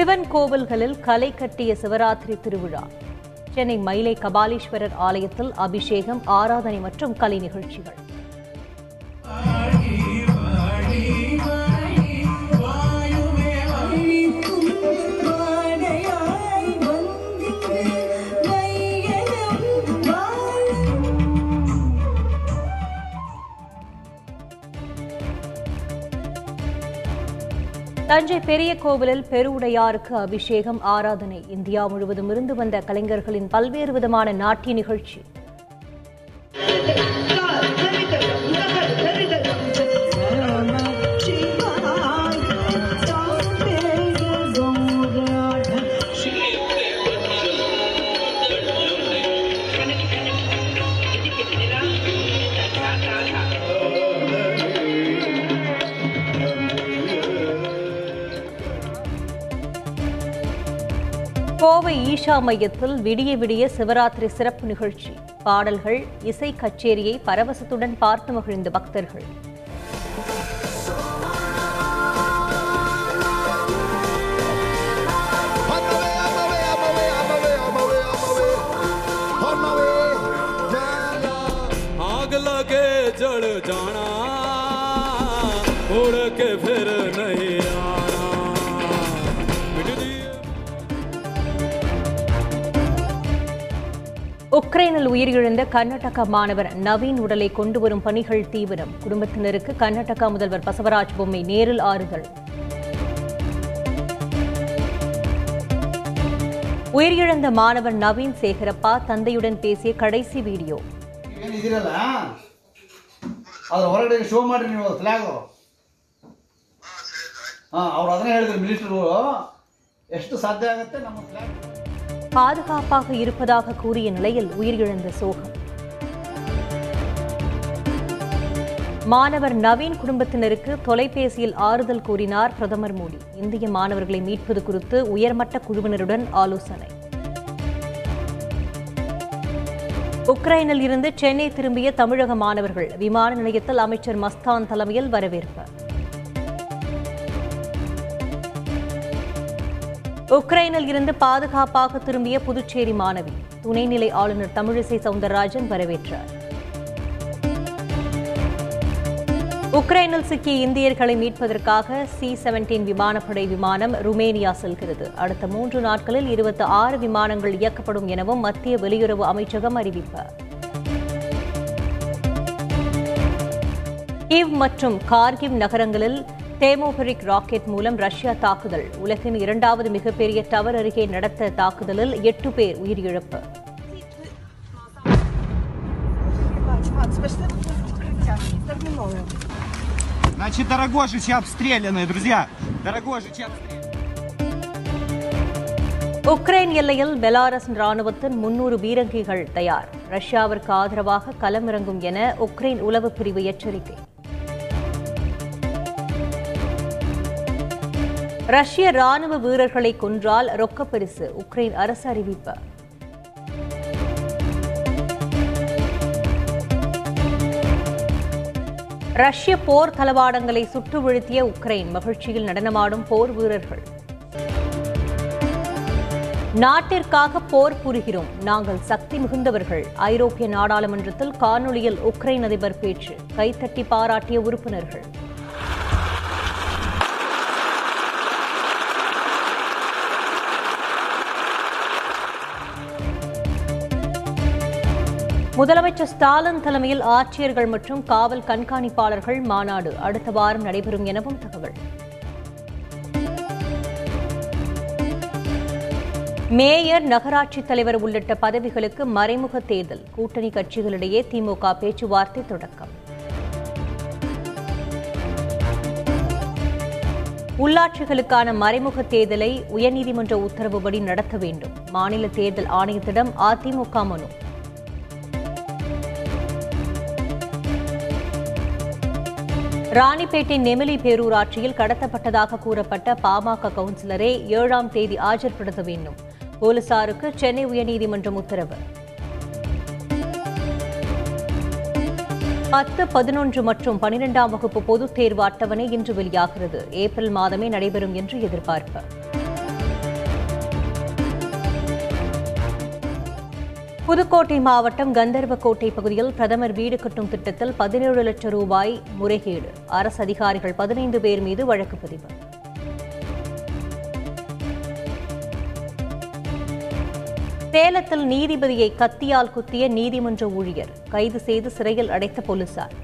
சிவன் கோவில்களில் கலை கட்டிய சிவராத்திரி திருவிழா. சென்னை மயிலை கபாலீஸ்வரர் ஆலயத்தில் அபிஷேகம் ஆராதனை மற்றும் கலை நிகழ்ச்சிகள். தஞ்சை பெரிய கோவிலில் பெருவுடையாருக்கு அபிஷேகம் ஆராதனை. இந்தியா முழுவதும் இருந்து வந்த கலைஞர்களின் பல்வேறு விதமான நாட்டிய நிகழ்ச்சி. கோவை ஈஷா மையத்தில் விடிய விடிய சிவராத்திரி சிறப்பு நிகழ்ச்சி. பாடல்கள் இசை கச்சேரியை பரவசத்துடன் பார்த்து மகிழ்ந்த பக்தர்கள். On my உக்ரைனில் உயிரிழந்த கர்நாடகா மாணவர் நவீன் உடலை கொண்டு வரும் பணிகள் தீவிரம் குடும்பத்தினருக்கு கர்நாடகா முதல்வர் பசவராஜ் பொம்மை நேரில் ஆறுதல் உயிரிழந்த மாணவர் நவீன் சேகரப்பா தந்தையுடன் பேசிய கடைசி வீடியோ ಏನಿದಿರಲ್ಲ ಅದ್ರ ಹೊರಗಡೆ ಶೋ ಮಾಡ್ರಿ ನೀವು ಫ್ಲ್ಯಾಗು ಹಾಂ ಅವ್ರು ಅದನ್ನೇ ಹೇಳಿದ್ರು ಮಿನಿಸ್ಟ್ರು ಎಷ್ಟು ಸಾಧ್ಯ ಆಗುತ್ತೆ ನಮ್ಮ ಫ್ಲ್ಯಾಗ್ பாதுகாப்பாக இருப்பதாக கூறிய நிலையில் உயிரிழந்த சோகம். மாணவர் நவீன் குடும்பத்தினருக்கு தொலைபேசியில் ஆறுதல் கூறினார் பிரதமர் மோடி. இந்திய மாணவர்களை மீட்பது குறித்து உயர்மட்ட குழுவினருடன் ஆலோசனை. உக்ரைனில் இருந்து சென்னை திரும்பிய தமிழக மாணவர்கள் விமான நிலையத்தில் அமைச்சர் மஸ்தான் தலைமையில் வரவேற்பு. உக்ரைனில் இருந்து பாதுகாப்பாக திரும்பிய புதுச்சேரி மாணவி. துணைநிலை ஆளுநர் தமிழிசை சவுந்தரராஜன் வரவேற்றார். உக்ரைனில் சிக்கிய இந்தியர்களை மீட்பதற்காக சி செவன்டீன் விமானப்படை விமானம் ருமேனியா செல்கிறது. அடுத்த மூன்று நாட்களில் இருபத்தி ஆறு விமானங்கள் இயக்கப்படும் எனவும் மத்திய வெளியுறவு அமைச்சகம் அறிவிப்பு. கிவ் மற்றும் கார்கிவ் நகரங்களில் தேமோபரிக் ராக்கெட் மூலம் ரஷ்யா தாக்குதல் உலகின் இரண்டாவது மிகப்பெரிய டவர் அருகே நடத்த தாக்குதலில் எட்டு பேர் உயிரிழப்பு Значит, Дорогожичи обстреляны, друзья. Дорогожичи обстреляны. உக்ரைன் எல்லையில் பெலாரஸ் ராணுவத்தின் முன்னூறு பீரங்கிகள் தயார் ரஷ்யாவிற்கு ஆதரவாக களமிறங்கும் என உக்ரைன் உளவு பிரிவு எச்சரிக்கை ரஷ்ய ராணுவ வீரர்களை கொன்றால் ரொக்கப்பரிசு உக்ரைன் அரசு அறிவிப்பு. ரஷ்ய போர் தளவாடங்களை சுட்டு வீழ்த்திய உக்ரைன் மகிழ்ச்சியில் நடனமாடும் போர் வீரர்கள். நாட்டிற்காக போர் புரிகிறோம் நாங்கள் சக்தி மிகுந்தவர்கள். ஐரோப்பிய நாடாளுமன்றத்தில் காணொலியில் உக்ரைன் அதிபர் பேச்சு கைத்தட்டி பாராட்டிய உறுப்பினர்கள். முதலமைச்சர் ஸ்டாலின் தலைமையில் ஆட்சியர்கள் மற்றும் காவல் கண்காணிப்பாளர்கள் மாநாடு அடுத்த வாரம் நடைபெறும் எனவும் தகவல். மேயர் நகராட்சி தலைவர் உள்ளிட்ட பதவிகளுக்கு மறைமுக தேர்தல். கூட்டணி கட்சிகளிடையே திமுக பேச்சுவார்த்தை தொடக்கம். உள்ளாட்சிகளுக்கான மறைமுக தேர்தலை உயர்நீதிமன்ற உத்தரவுப்படி நடத்த வேண்டும். மாநில தேர்தல் ஆணையத்திடம் அதிமுக மனு. ராணிப்பேட்டை நெமிலி பேரூராட்சியில் கடத்தப்பட்டதாக கூறப்பட்ட பாமக கவுன்சிலரை ஏழாம் தேதி ஆஜர்படுத்த வேண்டும். போலீசாருக்கு சென்னை உயர்நீதிமன்றம் உத்தரவு. பத்து பதினொன்று மற்றும் பனிரெண்டாம் வகுப்பு பொதுத் தேர்வு அட்டவணை இன்று வெளியாகிறது. ஏப்ரல் மாதமே நடைபெறும் என்று எதிர்பார்ப்பு. புதுக்கோட்டை மாவட்டம் கந்தர்வக்கோட்டை பகுதியில் பிரதமர் வீடு கட்டும் திட்டத்தில் பதினேழு லட்சம் ரூபாய் முறைகேடு. அரசு அதிகாரிகள் பதினைந்து பேர் மீது வழக்கு பதிவு. சேலத்தில் நீதிபதியை கத்தியால் குத்திய நீதிமன்ற ஊழியர் கைது செய்து சிறையில் அடைத்த போலீசார்.